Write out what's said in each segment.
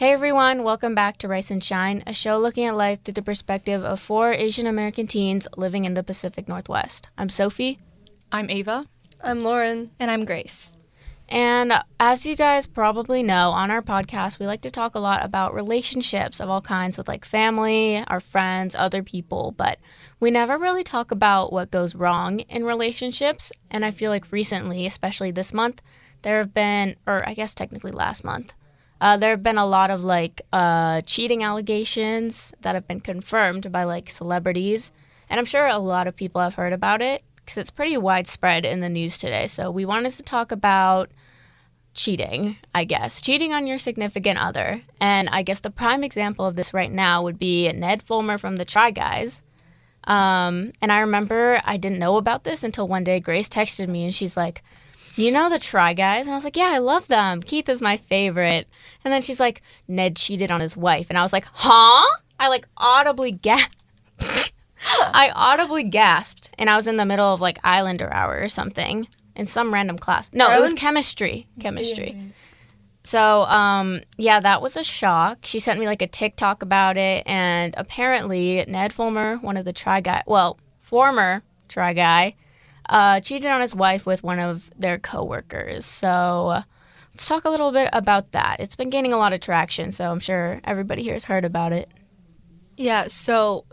Hey everyone, welcome back to Rice and Shine, a show looking at life through the perspective of four Asian American teens living in the Pacific Northwest. I'm Sophie. I'm Ava. I'm Lauren. And I'm Grace. And as you guys probably know, on our podcast, we like to talk a lot about relationships of all kinds with like family, our friends, other people, but we never really talk about what goes wrong in relationships. And I feel like recently, especially this month, there have been, or I guess technically last month, uh, there have been a lot of like uh, cheating allegations that have been confirmed by like celebrities. And I'm sure a lot of people have heard about it because it's pretty widespread in the news today. So we wanted to talk about cheating, I guess, cheating on your significant other. And I guess the prime example of this right now would be Ned Fulmer from the Try Guys. Um, and I remember I didn't know about this until one day Grace texted me and she's like, you know the Try Guys? And I was like, yeah, I love them. Keith is my favorite. And then she's like, Ned cheated on his wife. And I was like, huh? I like audibly gasped. I audibly gasped. And I was in the middle of like Islander hour or something in some random class. No, it was chemistry. Chemistry. Yeah. So, um, yeah, that was a shock. She sent me like a TikTok about it. And apparently, Ned Fulmer, one of the Try Guy, well, former Try Guy, uh, cheated on his wife with one of their coworkers. So let's talk a little bit about that. It's been gaining a lot of traction, so I'm sure everybody here has heard about it. Yeah, so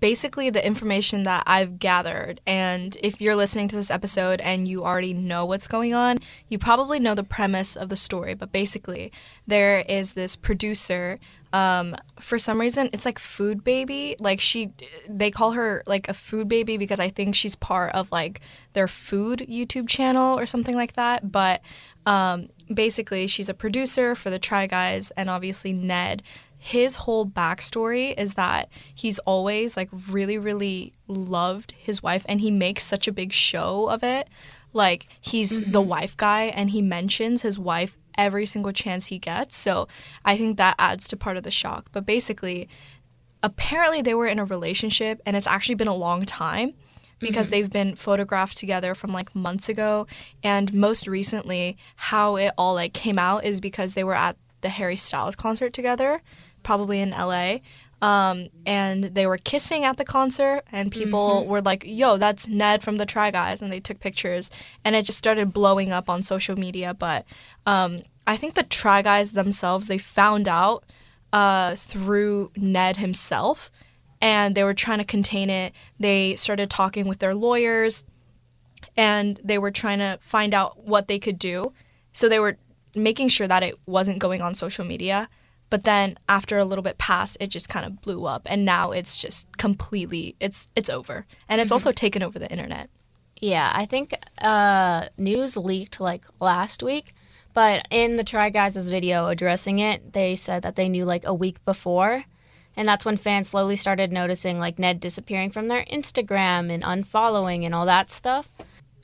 basically the information that I've gathered. And if you're listening to this episode and you already know what's going on, you probably know the premise of the story. But basically, there is this producer. Um, for some reason, it's like Food Baby. Like she, they call her like a Food Baby because I think she's part of like their food YouTube channel or something like that. But um, basically, she's a producer for the Try Guys and obviously Ned his whole backstory is that he's always like really, really loved his wife and he makes such a big show of it. Like he's mm-hmm. the wife guy and he mentions his wife every single chance he gets. So I think that adds to part of the shock. But basically, apparently they were in a relationship and it's actually been a long time because mm-hmm. they've been photographed together from like months ago and most recently how it all like came out is because they were at the Harry Styles concert together probably in LA. Um, and they were kissing at the concert, and people mm-hmm. were like, "Yo, that's Ned from the Try Guys," and they took pictures, and it just started blowing up on social media. But um, I think the Try Guys themselves they found out uh, through Ned himself, and they were trying to contain it. They started talking with their lawyers, and they were trying to find out what they could do. So they were making sure that it wasn't going on social media. But then after a little bit passed, it just kind of blew up, and now it's just completely it's it's over, and it's mm-hmm. also taken over the internet. Yeah, I think uh, news leaked like last week, but in the Try Guys' video addressing it, they said that they knew like a week before. And that's when fans slowly started noticing like Ned disappearing from their Instagram and unfollowing and all that stuff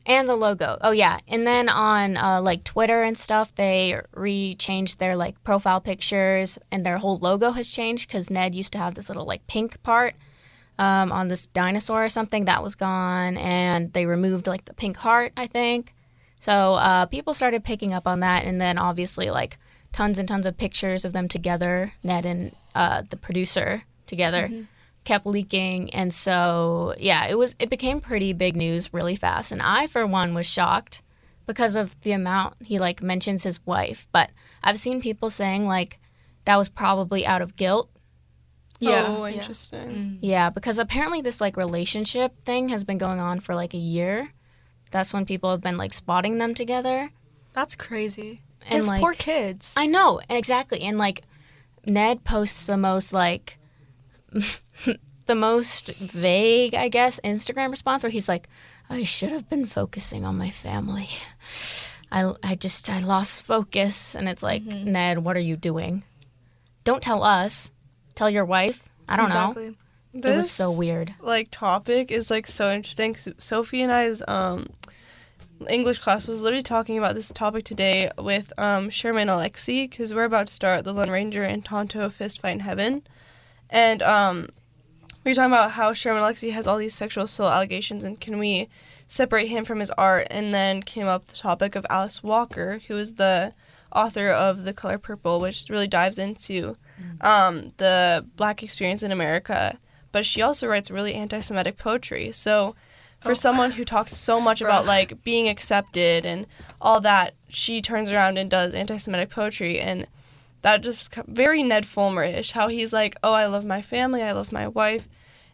and the logo. Oh yeah, and then on uh, like Twitter and stuff, they re-changed their like profile pictures, and their whole logo has changed because Ned used to have this little like pink part um, on this dinosaur or something that was gone, and they removed like the pink heart, I think. So uh, people started picking up on that, and then obviously like tons and tons of pictures of them together, Ned and uh, the producer together. Mm-hmm kept leaking. And so yeah it was it became pretty big news really fast. And i for one was shocked because of the amount he like mentions his wife. But i've seen people saying like that was probably out of guilt. Yeah. Oh, interesting. Yeah. Mm. yeah because apparently this like relationship thing has been going on for like a year. That's when people have been like spotting them together. That's crazy. And his like, poor kids. I know exactly. And like ned posts the most like the most vague, I guess, Instagram response where he's like, I should have been focusing on my family. I, I just, I lost focus. And it's like, mm-hmm. Ned, what are you doing? Don't tell us. Tell your wife. I don't exactly. know. This, it was so weird. Like topic is like so interesting. Sophie and I's um, English class was literally talking about this topic today with um, Sherman Alexie because we're about to start the Lone Ranger and Tonto Fist Fight in Heaven. And um, we were talking about how Sherman Alexie has all these sexual assault allegations, and can we separate him from his art? And then came up the topic of Alice Walker, who is the author of The Color Purple, which really dives into um, the black experience in America. But she also writes really anti Semitic poetry. So for Oh. someone who talks so much about like being accepted and all that, she turns around and does anti Semitic poetry. And that just very Ned Fulmer ish, how he's like, oh, I love my family, I love my wife.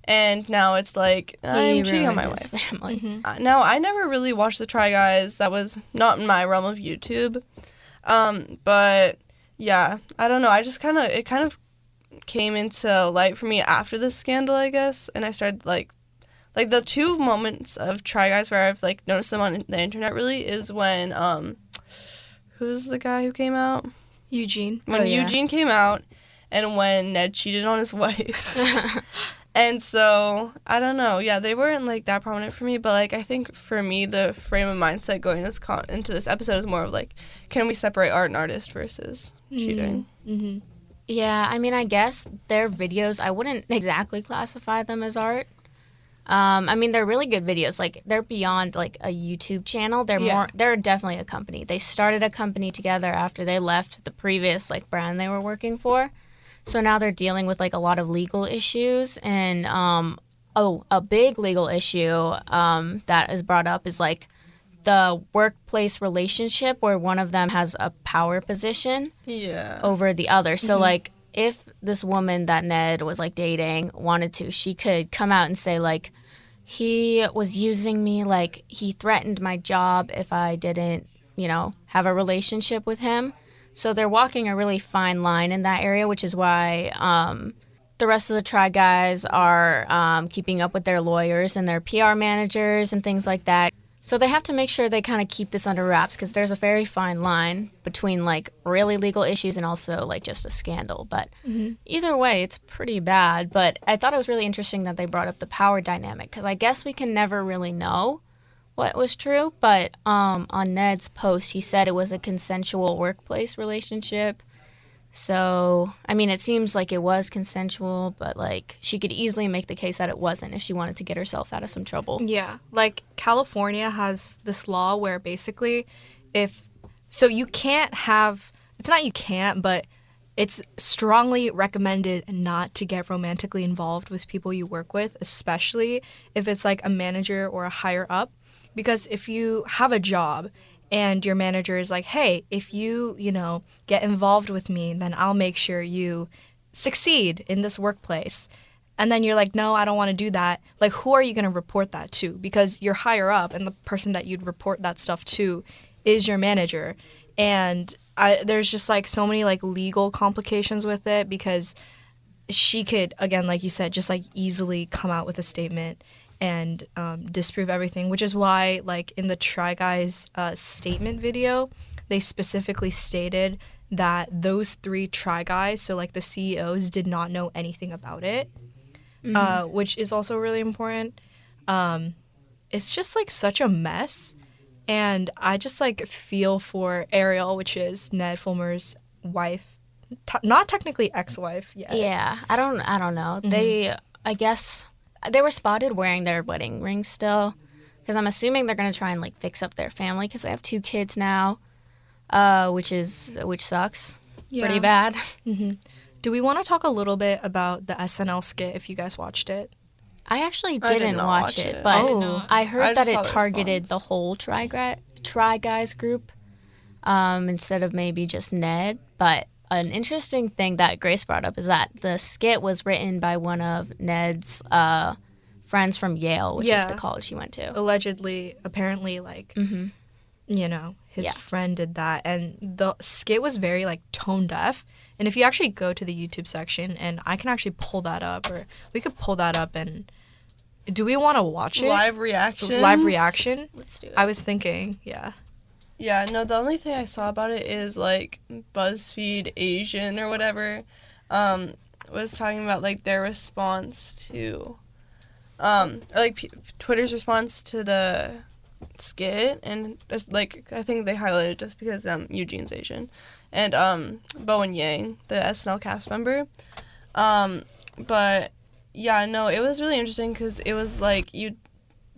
And now it's like, I'm he cheating on my wife. family. Mhm. Uh, Now, I never really watched the Try Guys. That was not in my realm of YouTube. Um, but yeah, I don't know. I just kind of it kind of came into light for me after the scandal, I guess, and I started like like the two moments of Try Guys where I've like noticed them on the internet really is when um who's the guy who came out Eugene. when Oh, yeah. Eugene came out and when Ned cheated on his wife. And so I don't know. Yeah, they weren't like that prominent for me, but like I think for me the frame of mindset going this con- into this episode is more of like, can we separate art and artist versus cheating? Mm-hmm. Yeah, I mean, I guess their videos, I wouldn't exactly classify them as art. Um, I mean, they're really good videos. Like, they're beyond like a YouTube channel. They're Yeah. more, they're definitely a company. They started a company together after they left the previous like brand they were working for. So now they're dealing with like a lot of legal issues. And, um, oh, a big legal issue um, that is brought up is like the workplace relationship where one of them has a power position Yeah. over the other. So like if this woman that Ned was like dating wanted to, she could come out and say like he was using me like he threatened my job if I didn't, you know, have a relationship with him. So they're walking a really fine line in that area, which is why um, the rest of the Try guys are um, keeping up with their lawyers and their PR managers and things like that. So they have to make sure they kind of keep this under wraps because there's a very fine line between like really legal issues and also like just a scandal. But either way, it's pretty bad. But I thought it was really interesting that they brought up the power dynamic because I guess we can never really know what was true. But um, on Ned's post, he said it was a consensual workplace relationship. So, I mean, it seems like it was consensual, but like she could easily make the case that it wasn't if she wanted to get herself out of some trouble. Yeah, like California has this law where basically, if so, you can't have. It's not you can't, but it's strongly recommended not to get romantically involved with people you work with, especially if it's like a manager or a higher up. Because if you have a job and your manager is like, hey, if you, you know, get involved with me, then I'll make sure you succeed in this workplace. And then you're like, no, I don't want to do that. Like, who are you going to report that to? Because you're higher up, and the person that you'd report that stuff to is your manager. And I, there's just like so many like legal complications with it because she could, again, like you said, just like easily come out with a statement and um, disprove everything, which is why, like, in the Try Guys uh, statement video, they specifically stated that those three Try Guys, so like the CEOs, did not know anything about it, uh, which is also really important. Um, it's just like such a mess. And I just like feel for Ariel, which is Ned Fulmer's wife, T- not technically ex-wife yet. Yeah, I don't I don't know. They I guess they were spotted wearing their wedding rings still cuz I'm assuming they're going to try and like fix up their family cuz they have two kids now. Uh which is which sucks. Pretty Yeah. bad. Do we want to talk a little bit about the SNL skit if you guys watched it? I actually did didn't not watch, watch it, it. but I. I heard I that it targeted the response. whole Try, Gra- Try Guys group um, instead of maybe just Ned. But an interesting thing that Grace brought up is that the skit was written by one of Ned's uh, friends from Yale, which is the college he went to. Allegedly, apparently, like, you know, his Yeah. friend did that. And the skit was very, like, tone deaf. And if you actually go to the YouTube section, and I can actually pull that up, or we could pull that up and. Do we want to watch it? Live reaction. Live reaction? Let's do it. I was thinking, yeah. Yeah, no, the only thing I saw about it is like BuzzFeed Asian or whatever um, was talking about like their response to, um, or like P- Twitter's response to the skit, and like I think they highlighted just because um, Eugene's Asian, and um, Bowen Yang, the SNL cast member, um, but yeah, no, it was really interesting because it was like you,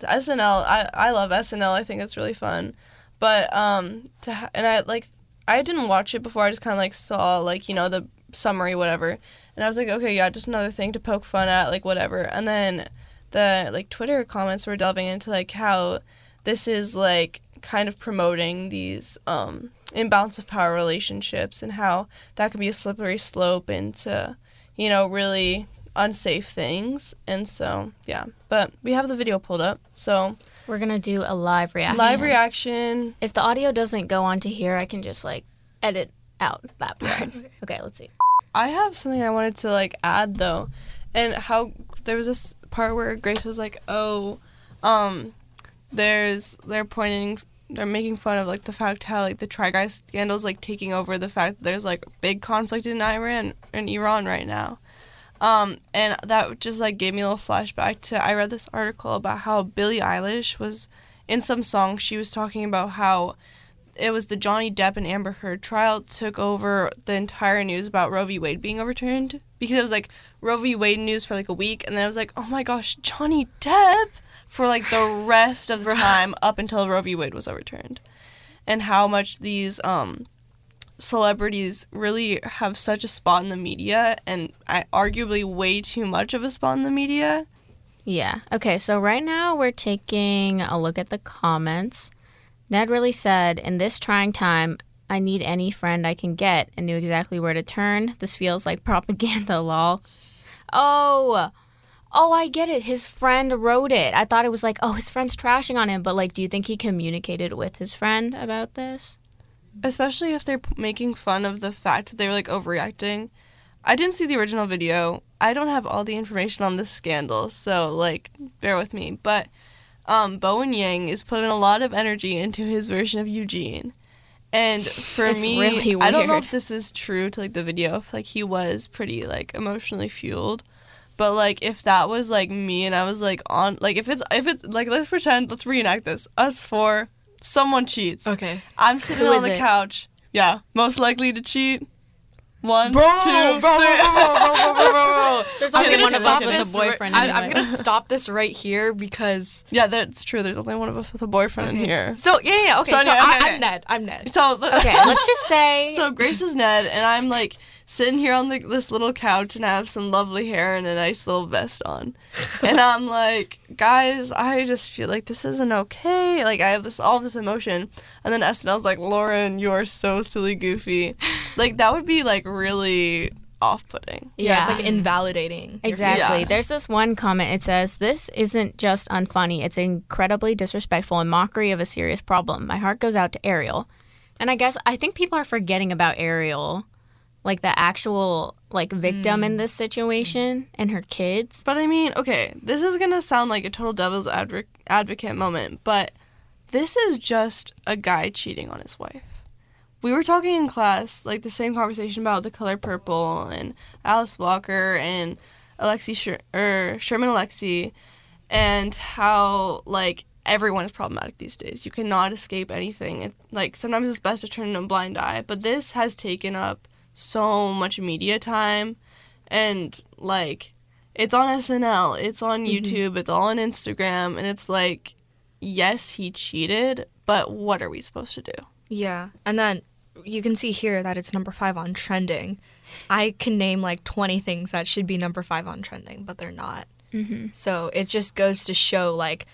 SNL. I I love SNL. I think it's really fun but um to ha- and i like I didn't watch it before. I just kind of like saw like you know the summary whatever, and I was like, okay, yeah, just another thing to poke fun at, like whatever. And then the like Twitter comments were delving into like how this is like kind of promoting these um imbalance of power relationships and how that can be a slippery slope into you know really unsafe things. And so yeah, but we have the video pulled up, so We're gonna do a live reaction. live reaction. If the audio doesn't go on to here, I can just like edit out that part. okay, let's see. I have something I wanted to like add though, and how there was this part where Grace was like, "Oh, um, there's they're pointing, they're making fun of like the fact how like the Try Guys scandal's like taking over the fact that there's like big conflict in Iran and Iran right now." Um, and that just like gave me a little flashback to I read this article about how Billie Eilish was in some song she was talking about how it was the Johnny Depp and Amber Heard trial took over the entire news about Roe v. Wade being overturned because it was like Roe v. Wade news for like a week, and then I was like, oh my gosh, Johnny Depp for like the rest of the time up until Roe v. Wade was overturned, and how much these um celebrities really have such a spot in the media, and I, arguably way too much of a spot in the media. Yeah. Okay, so right now we're taking a look at the comments. Ned really said, In this trying time, I need any friend I can get and knew exactly where to turn. This feels like propaganda, lol. Oh, oh, I get it. His friend wrote it. I thought it was like, oh, his friend's trashing on him. But, like, do you think he communicated with his friend about this? Especially if they're making fun of the fact that they were like overreacting. I didn't see the original video. I don't have all the information on this scandal, so like bear with me. But um, Bowen Yang is putting a lot of energy into his version of Eugene. And for It's me, really I don't know if this is true to like the video. If like he was pretty like emotionally fueled, but like if that was like me and I was like on like if it's if it's like let's pretend let's reenact this us four someone cheats. Okay. I'm sitting Who on the it? couch. Yeah, most likely to cheat. One, Bro, two, bro, bro, three. bro, bro, bro, bro, bro, bro. There's I'm only gonna one of stop us with this. a boyfriend. I, I'm gonna stop this right here because. yeah, that's true. There's only one of us with a boyfriend in here. So yeah, yeah, okay. So So, anyway, I, okay, okay. I'm Ned. I'm Ned. So Okay, let's just say. So Grace is Ned, and I'm like sitting here on the, this little couch, and I have some lovely hair and a nice little vest on, and I'm like, guys, I just feel like this isn't okay. Like I have this all this emotion, and then SNL's like, Lauren, you are so silly, goofy. Like that would be like really off-putting. Yeah, it's like invalidating. Exactly. feelings. There's this one comment. It says, This isn't just unfunny, it's incredibly disrespectful and mockery of a serious problem. My heart goes out to Ariel. And I guess I think people are forgetting about Ariel, like the actual like victim in this situation and her kids. But I mean, okay, this is gonna sound like a total devil's advo- advocate moment, but this is just a guy cheating on his wife. We were talking in class, like the same conversation about the color purple and Alice Walker and Alexie Sher- er, Sherman Alexie, and how like everyone is problematic these days. You cannot escape anything. It, like sometimes it's best to turn a blind eye, but this has taken up so much media time, and like it's on SNL, it's on YouTube, it's all on Instagram, and it's like, yes, he cheated, but what are we supposed to do? Yeah, and then you can see here that it's number five on trending. I can name like 20 things that should be number five on trending, but they're not. Mm-hmm. So it just goes to show like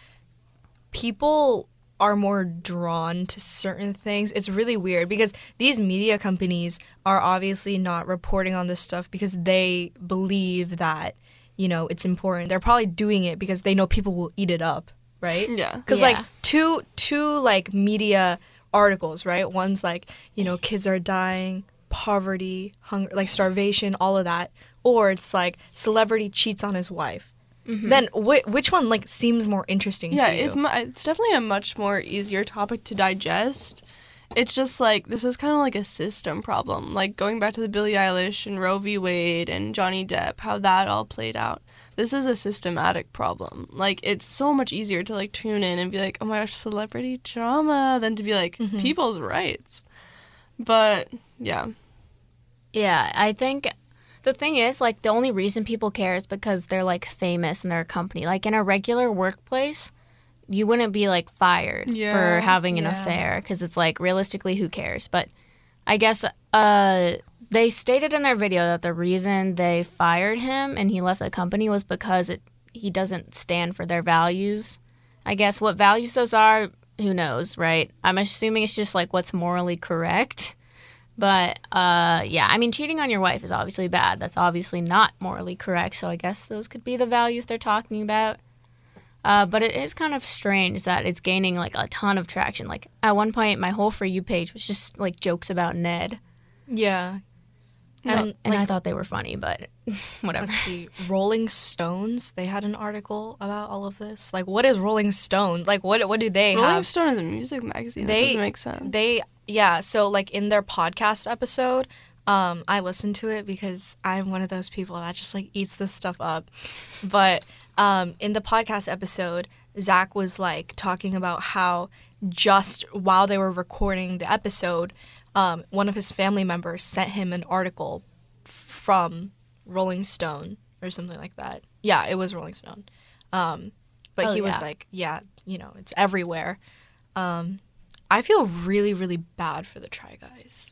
people are more drawn to certain things. It's really weird because these media companies are obviously not reporting on this stuff because they believe that, you know, it's important. They're probably doing it because they know people will eat it up, right? Yeah. Because Yeah. like two two like media articles, right? One's like you know kids are dying, poverty, hunger, like starvation, all of that, or it's like celebrity cheats on his wife. Mm-hmm. Then wh- which one like seems more interesting Yeah, to you? it's mu- it's definitely a much more easier topic to digest. It's just like this is kind of like a system problem. Like going back to the Billie Eilish and Roe v. Wade and Johnny Depp, how that all played out. This is a systematic problem. Like it's so much easier to like tune in and be like, "Oh my gosh, celebrity drama," than to be like mm-hmm. people's rights. But yeah, Yeah, I think the thing is, like, the only reason people care is because they're like famous in their company. Like, in a regular workplace, you wouldn't be like fired Yeah, for having an yeah. affair because it's like realistically, who cares? But I guess uh, they stated in their video that the reason they fired him and he left the company was because it, he doesn't stand for their values. I guess what values those are, who knows, right? I'm assuming it's just like what's morally correct. But uh, yeah, I mean, cheating on your wife is obviously bad. That's obviously not morally correct. So I guess those could be the values they're talking about. Uh, but it is kind of strange that it's gaining like a ton of traction. Like at one point, my whole for you page was just like jokes about Ned, Yeah. and, And, and I thought they were funny, but whatever. Let's see. Rolling Stones, they had an article about all of this. Like, what is Rolling Stone? Like, what what do they Rolling have? Stone is a music magazine. They- that doesn't make sense. They yeah, so like in their podcast episode, um, I listened to it because I'm one of those people that just like eats this stuff up. But um, in the podcast episode, Zach was like talking about how just while they were recording the episode, um, one of his family members sent him an article from Rolling Stone or something like that. Yeah, it was Rolling Stone. Um, but Oh, he was yeah. like, yeah, you know, it's everywhere. Um, I feel really, really bad for the Try Guys.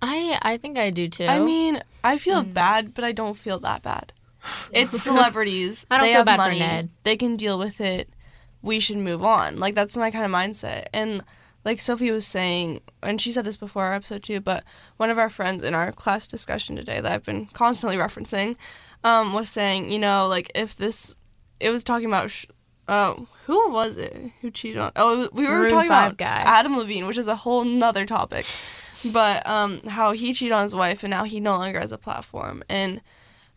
I I think I do too. I mean, I feel Mm. bad, but I don't feel that bad. It's celebrities. I don't they feel have bad for money. Ned. They can deal with it. We should move on. Like that's my kind of mindset. And like Sophie was saying, and she said this before our episode too, but one of our friends in our class discussion today that I've been constantly referencing um, was saying, you know, like if this, it was talking about, sh- uh, who was it who cheated on? Oh, we were Maroon talking 5 about guy. Adam Levine, which is a whole nother topic. But um, how he cheated on his wife and now he no longer has a platform and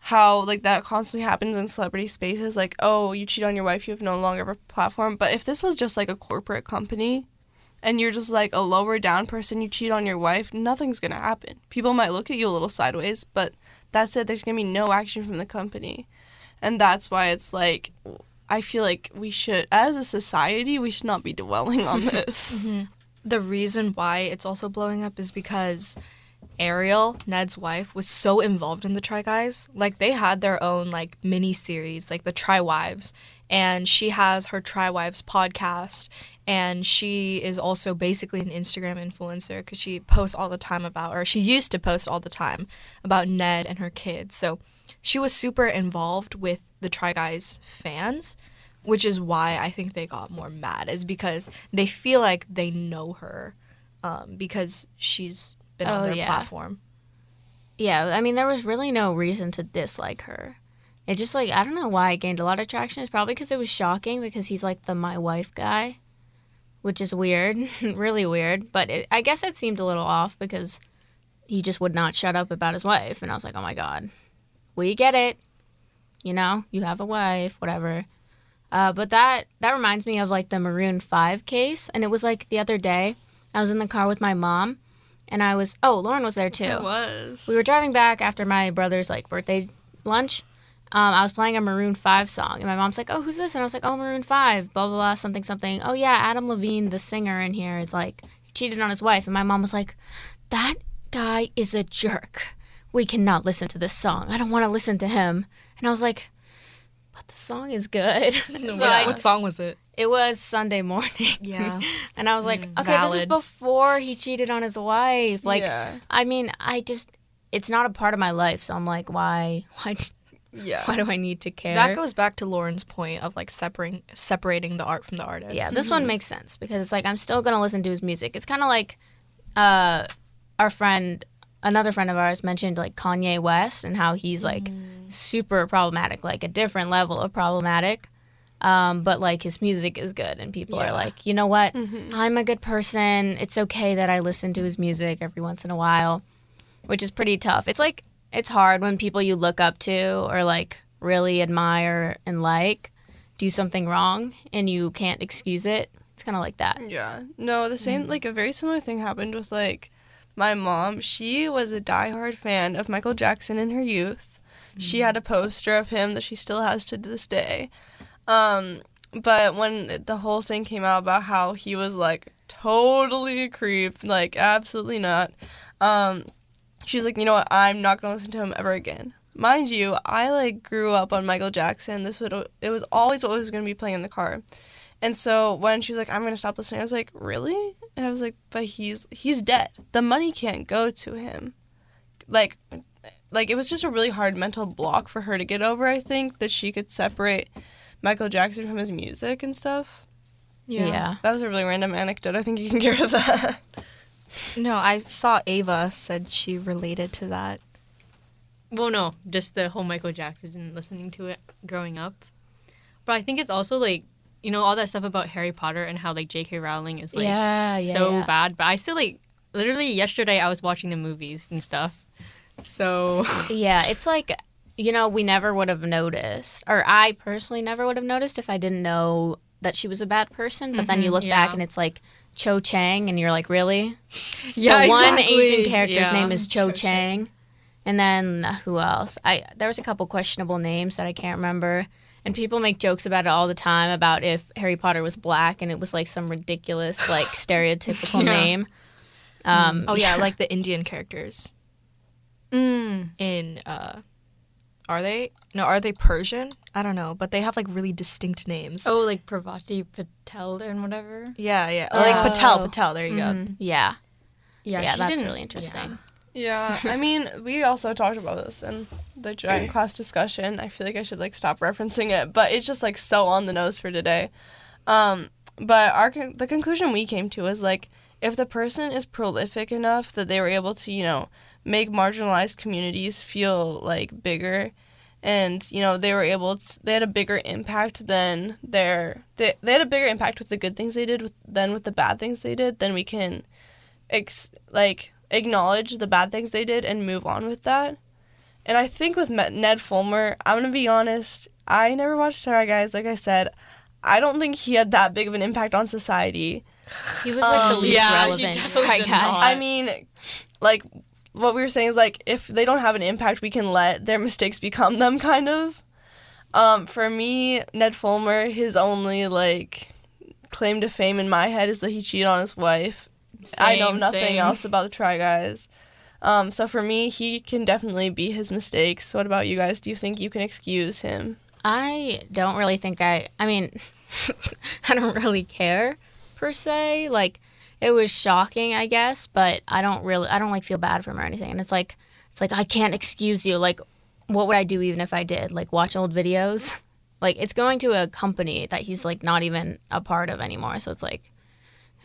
how like that constantly happens in celebrity spaces like oh you cheat on your wife you have no longer a platform but if this was just like a corporate company and you're just like a lower down person you cheat on your wife nothing's gonna happen people might look at you a little sideways but that's it there's gonna be no action from the company and that's why it's like i feel like we should as a society we should not be dwelling on this mm-hmm. The reason why it's also blowing up is because Ariel, Ned's wife, was so involved in the Try Guys. Like they had their own like mini series, like the Try Wives, and she has her Try Wives podcast, and she is also basically an Instagram influencer because she posts all the time about, or she used to post all the time about Ned and her kids. So she was super involved with the Try Guys fans which is why I think they got more mad, is because they feel like they know her um, because she's been on Oh, their yeah. platform. yeah, I mean there was really no reason to dislike her. It just like I don't know why it gained a lot of traction. It's probably because it was shocking because he's like the my wife guy, which is weird, really weird. But it, I guess it seemed a little off because he just would not shut up about his wife, and I was like, oh my god, we get it. You know, you have a wife, whatever. Uh, but that that reminds me of like the Maroon Five case, and it was like the other day. I was in the car with my mom, and I was oh Lauren was there too. it was We were driving back after my brother's like birthday lunch. Um, I was playing a Maroon Five song, and my mom's like, "Oh, who's this?" And I was like, "Oh, Maroon 5, blah blah blah, something something." Oh yeah, Adam Levine, the singer in here, is like he cheated on his wife, and my mom was like, "That guy is a jerk. We cannot listen to this song. I don't want to listen to him." And I was like, "But the song is good." so I- what song was it? it was Sunday morning. Yeah. and I was like, okay, this is before he cheated on his wife. Like, Yeah. I mean, I just, it's not a part of my life. So I'm like, why, why, yeah why do I need to care? That goes back to Lauren's point of like separating separating the art from the artist. yeah, this one makes sense because it's like, I'm still going to listen to his music. It's kind of like, uh, our friend, another friend of ours mentioned like Kanye West and how he's like mm. super problematic, like a different level of problematic. Um, but like his music is good, and people Yeah. are like, you know what? Mm-hmm. I'm a good person. It's okay that I listen to his music every once in a while, which is pretty tough. It's like it's hard when people you look up to or like really admire and like do something wrong and you can't excuse it. It's kind of like that. Yeah. No, the same, mm. like a very similar thing happened with like my mom. She was a diehard fan of Michael Jackson in her youth. She had a poster of him that she still has to this day. Um, but when the whole thing came out about how he was like totally a creep, like absolutely not, um, she was like, you know what, I'm not gonna listen to him ever again. Mind you, I like grew up on Michael Jackson. This would it was always what was gonna be playing in the car. And so when she was like, I'm gonna stop listening, I was like, Really? And I was like, but he's he's dead. The money can't go to him. Like like it was just a really hard mental block for her to get over, I think, that she could separate Michael Jackson from his music and stuff. Yeah. yeah. That was a really random anecdote. I think you can get rid of that. No, I saw Ava said she related to that. Well, no, just the whole Michael Jackson and listening to it growing up. But I think it's also like, you know, all that stuff about Harry Potter and how like J.K. Rowling is like yeah, yeah, so yeah. bad. But I still like, literally yesterday I was watching the movies and stuff. So Yeah, it's like you know we never would have noticed, or I personally never would have noticed if I didn't know that she was a bad person. But then you mm-hmm, look back and it's like Cho Chang, and you're like, really? Yeah, the one exactly. Asian character's Yeah. name is Cho Chang, and then uh, who else? I there was a couple questionable names that I can't remember. And people make jokes about it all the time about if Harry Potter was black and it was like some ridiculous, like stereotypical Yeah. name. Um, Oh yeah, like the Indian characters mm, in uh are they? No, are they Persian? I don't know, but they have like really distinct names. oh, like Parvati Patel and whatever. Yeah, yeah. Or, like Patel, Oh. Patel, there you go. yeah, yeah, she that's didn't- really interesting. Yeah, I mean, we also talked about this in the giant class discussion. I feel like I should like stop referencing it, but it's just like so on the nose for today. Um, but our con- the conclusion we came to is like if the person is prolific enough that they were able to, you know, make marginalized communities feel like bigger and you know they were able to they had a bigger impact than their they, they had a bigger impact with the good things they did with, than with the bad things they did then we can ex- like acknowledge the bad things they did and move on with that. And I think with Ned Fulmer, I'm gonna be honest. I never watched Try Guys. Like I said, I don't think he had that big of an impact on society. He was like the Um, least yeah, relevant definitely guy. not. I mean, like what we were saying is like if they don't have an impact, we can let their mistakes become them, kind of. Um, for me, Ned Fulmer, his only like claim to fame in my head is that he cheated on his wife. I know nothing same. else about the Try Guys. Um, so for me, he can definitely be his mistakes. What about you guys? Do you think you can excuse him? I don't really think I. I mean, I don't really care per se. Like, it was shocking, I guess, but I don't really. I don't like feel bad for him or anything. And it's like, it's like I can't excuse you. Like, what would I do even if I did? Like, watch old videos. Like, it's going to a company that he's like not even a part of anymore. So it's like,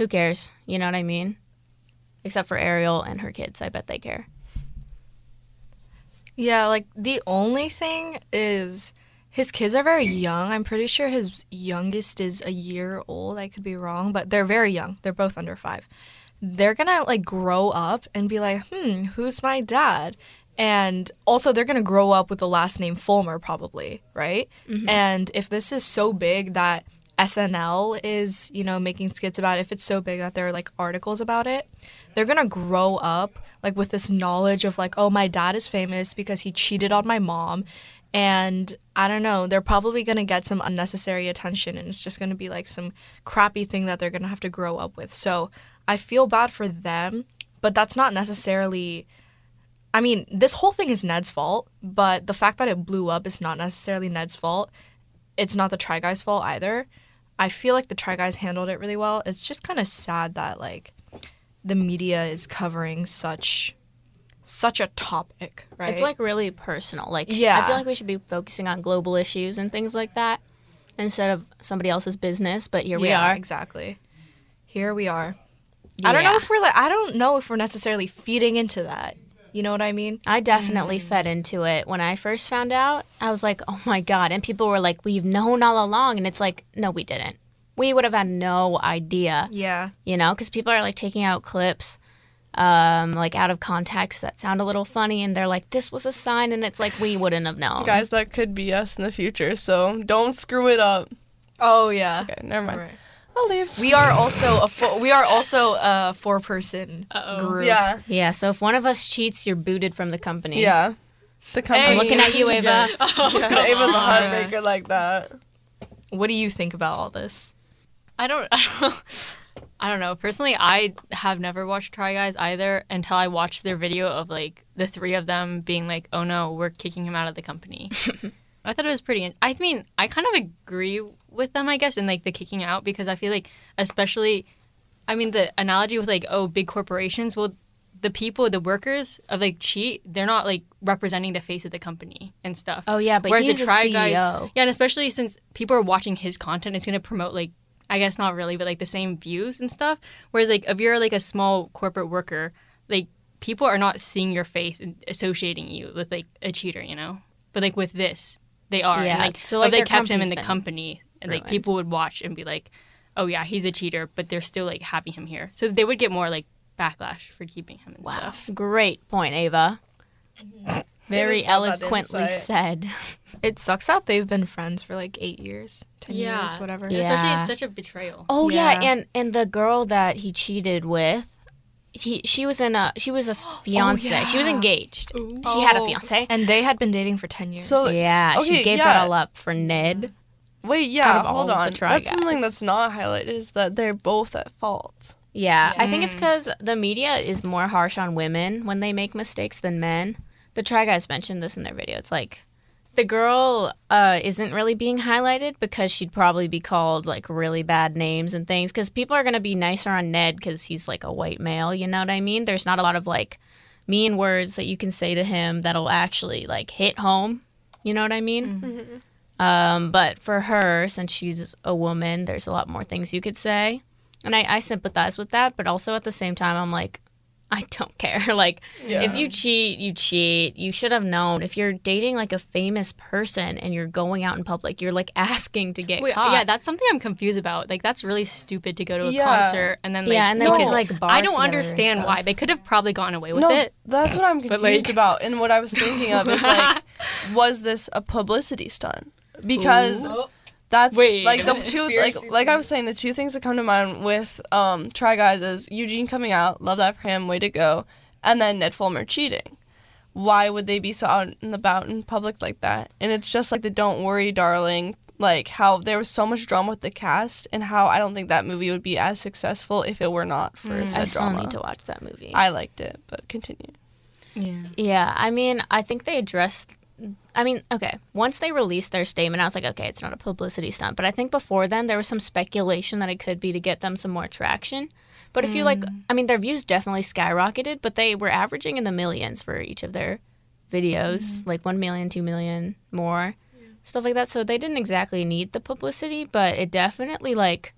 who cares? You know what I mean? Except for Ariel and her kids. I bet they care. Yeah, like the only thing is his kids are very young. I'm pretty sure his youngest is a year old. I could be wrong, but they're very young. They're both under five. They're gonna like grow up and be like, hmm, who's my dad? And also, they're gonna grow up with the last name Fulmer, probably, right? And if this is so big that SNL is, you know, making skits about it, if it's so big that there are like articles about it, they're gonna grow up like with this knowledge of like, oh, my dad is famous because he cheated on my mom. And I don't know, they're probably gonna get some unnecessary attention and it's just gonna be like some crappy thing that they're gonna have to grow up with. So I feel bad for them, but that's not necessarily I mean, this whole thing is Ned's fault, but the fact that it blew up is not necessarily Ned's fault. It's not the Try Guys' fault either. I feel like the Try Guys handled it really well. It's just kind of sad that like the media is covering such such a topic, right? It's like really personal. Like, yeah. I feel like we should be focusing on global issues and things like that instead of somebody else's business. But here we yeah, are. exactly. Here we are. Yeah. I don't know if we're like I don't know if we're necessarily feeding into that. You know what I mean? I definitely Mm. fed into it when I first found out. I was like, oh my God. And people were like, we've known all along. And it's like, no, we didn't. We would have had no idea, Yeah. you know, because people are like taking out clips um, like out of context that sound a little funny. And they're like, this was a sign. And it's like, we wouldn't have known. Guys, that could be us in the future, so don't screw it up. Oh yeah. Okay, never mind. Right. I'll leave. We are also a four, we are also a four person Uh-oh. group. Yeah, Yeah. So if one of us cheats, you're booted from the company. yeah. The company. I'm looking at you, Ava. Yeah, oh, Ava's a heartbreaker like that. What do you think about all this? I don't, I don't, I don't know. Personally, I have never watched Try Guys either until I watched their video of like the three of them being like, "Oh no, we're kicking him out of the company." I thought it was pretty. I mean, I kind of agree with them, I guess, in like the kicking out because I feel like, especially I mean, the analogy with like, oh, big corporations. Well, the people, the workers of like Cheat, they're not like representing the face of the company and stuff. Oh yeah, but Whereas he's Try CEO. Guy, yeah, and especially since people are watching his content, it's going to promote like, I guess not really, but like the same views and stuff. Whereas like if you're like a small corporate worker, like people are not seeing your face and associating you with like a cheater, you know. But like with this, they are. Yeah, And, like, so, so like, if they kept him in the been company, and like people would watch and be like, oh yeah, he's a cheater, but they're still like having him here. So they would get more like backlash for keeping him and Wow, stuff. great point, Ava. Very Ava's eloquently said. It sucks that they've been friends for like eight years, ten years, whatever. Yeah. Especially it's such a betrayal. Oh yeah. Yeah. and and the girl that he cheated with, he she was in a she was a oh, fiance. She was yeah. engaged. She had a Oh. fiance. And they had been dating for ten years. So- yeah, okay, she gave yeah. that all up for Ned. Wait, yeah, hold on. Try That's something that's not highlighted is that they're both at fault. Yeah, I think it's because the media is more harsh on women when they make mistakes than men. The Try Guys mentioned this in their video. It's like the girl uh, isn't really being highlighted because she'd probably be called like really bad names and things. Because people are gonna be nicer on Ned because he's like a white male. You know what I mean? There's not a lot of like mean words that you can say to him that'll actually like hit home. You know what I mean? Um, but for her, since she's a woman, there's a lot more things you could say. And I, I sympathize with that, but also at the same time, I'm like, I don't care. like, if you cheat, you cheat. You should have known. If you're dating like a famous person and you're going out in public, you're like asking to get Wait, caught. yeah, that's something I'm confused about. Like that's really stupid to go to a Yeah. concert and then like Yeah, and they you went could- to, like, bars I don't understand why they could have probably gotten away with no, it. that's what I'm But, confused like- about. And what I was thinking of is like, was this a publicity stunt? Because that's Wait, like the two like like I was saying the two things that come to mind with um Try Guys is Eugene coming out, love that for him, way to go, and then Ned Fulmer cheating. Why would they be so out and about in public like that? And it's just like the "Don't worry, darling." Like how there was so much drama with the cast, and how I don't think that movie would be as successful if it were not for I said still drama. need to watch that movie. I liked it, but continue. Yeah. Yeah, I mean, I think they addressed. I mean, okay, once they released their statement, I was like, okay, it's not a publicity stunt. But I think before then, there was some speculation that it could be to get them some more traction. But if you like, mm. I mean, their views definitely skyrocketed, but they were averaging in the millions for each of their videos, mm-hmm. like 1 million, 2 million more, stuff like that. So they didn't exactly need the publicity, but it definitely, like,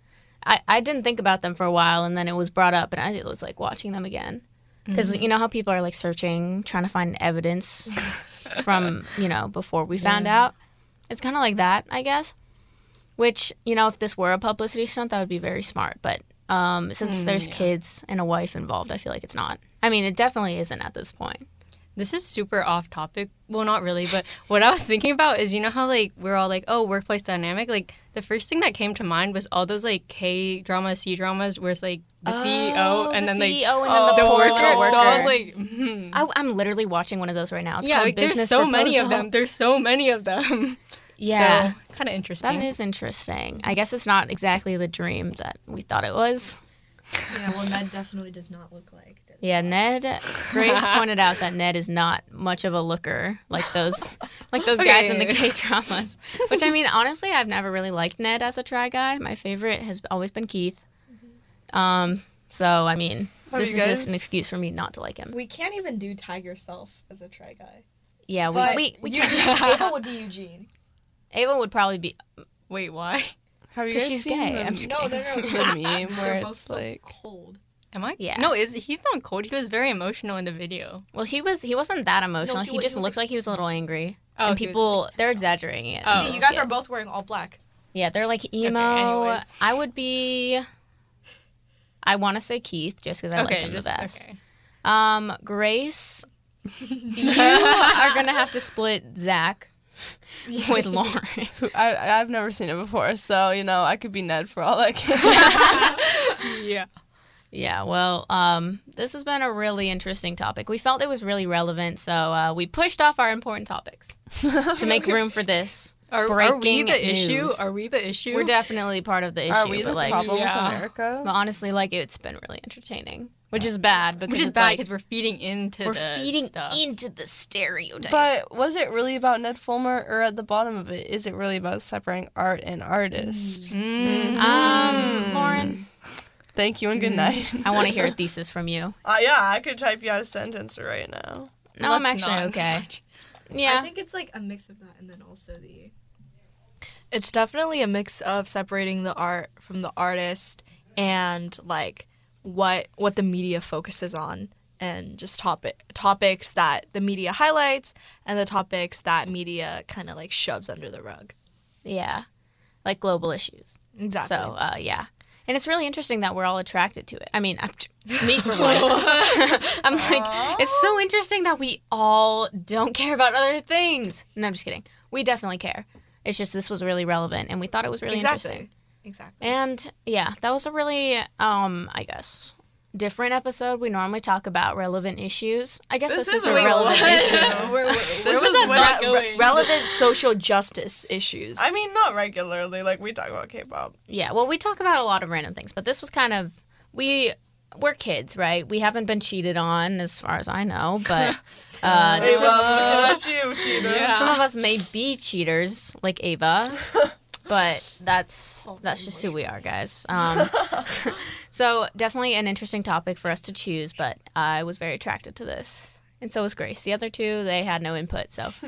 I, I didn't think about them for a while, and then it was brought up, and I was like watching them again. Because mm-hmm. you know how people are like searching, trying to find evidence from, you know, before we found out? It's kind of like that, I guess. Which, you know, if this were a publicity stunt, that would be very smart. But um, since there's kids and a wife involved, I feel like it's not. I mean, it definitely isn't at this point. This is super off topic. Well, not really, but what I was thinking about is you know how like we're all like, oh, workplace dynamic. Like the first thing that came to mind was all those like K dramas, C dramas, where it's like the CEO Oh, and the then like CEO and then the the poor worker. little So I was worker. like, hmm. I, I'm literally watching one of those right now. It's yeah, called like there's Business so many of them. There's so many of them. Yeah. so, kind of interesting. That is interesting. I guess it's not exactly the dream that we thought it was. Yeah, well, Ned definitely does not look like this. Yeah, Ned. Grace pointed out that Ned is not much of a looker like those, like those guys in the Okay. K dramas. Which I mean, honestly, I've never really liked Ned as a try guy. My favorite has always been Keith. Um. So I mean, Have this you is just an excuse for me not to like him. We can't even do Tiger Self as a try guy. Yeah, we But we, we Eugene, Ava would be Eugene. Ava would probably be. Wait, why? Have you 'Cause guys she's seen gay. the, I'm just No, no, no. the meme where it's so like cold. Am I? Yeah. No, is he's not cold. He was very emotional in the video. Well, he was. He wasn't that emotional. he he, just he was looks like- like he was a little angry. Oh, and people, just they're exaggerating it. Oh. See, you guys skit. are both wearing all black. Yeah, they're like emo. anyways. I would be. I want to say Keith just because I like him just- the best. Okay. Um, Grace, you are gonna have to split Zach with Lauren. I I've never seen it before, so you know I could be Ned for all I can. Yeah. Yeah, well, um, this has been a really interesting topic. We felt it was really relevant, so uh, we pushed off our important topics to make room for this. Are, are we Breaking the issue? Are we the issue? We're definitely part of the issue, Are we but the like, problem yeah. with America? but honestly, like it's been really entertaining, which is bad because Which is it's bad like, because we're feeding into we're the feeding stuff. into the stereotype. But was it really about Ned Fulmer, or at the bottom of it, is it really about separating art and artist? Mm. um, Lauren, Thank you and good night. I want to hear a thesis from you. Uh, yeah, I could type you out a sentence right now. No, I'm actually not. okay. Yeah. I think it's like a mix of that and then also the It's definitely a mix of separating the art from the artist and like what what the media focuses on and just topic topics that the media highlights and the topics that media kind of like shoves under the rug. Yeah. Like global issues. Exactly. So, uh, yeah. And it's really interesting that we're all attracted to it. I mean, I'm, me for one. I'm like, it's so interesting that we all don't care about other things. No, I'm just kidding. We definitely care. It's just this was really relevant, and we thought it was really exactly. interesting. Exactly. And yeah, that was a really, um, I guess, different episode. We normally talk about relevant issues. I guess This this, is is a a relevant what? issue. where, where, This where was is that not Re- relevant social justice issues. I mean, not regularly. Like we talk about K-pop. Yeah, well, we talk about a lot of random things, but this was kind of we we're kids, right? We haven't been cheated on, as far as I know, but uh, this Ava, is you. Yeah. some of us may be cheaters, like Ava, but that's that's just who we are, guys. Um, so definitely an interesting topic for us to choose, but I was very attracted to this. And so was Grace. The other two, they had no input, so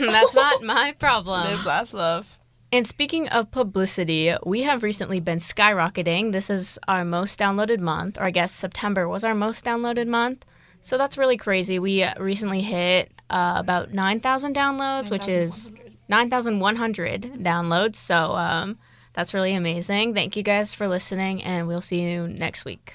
that's not my problem. Live, laugh, love. And speaking of publicity, we have recently been skyrocketing. This is our most downloaded month, or I guess September was our most downloaded month. So that's really crazy. We recently hit uh, about 9,000 downloads, which is 9,100 downloads. So um, that's really amazing. Thank you guys for listening, and we'll see you next week.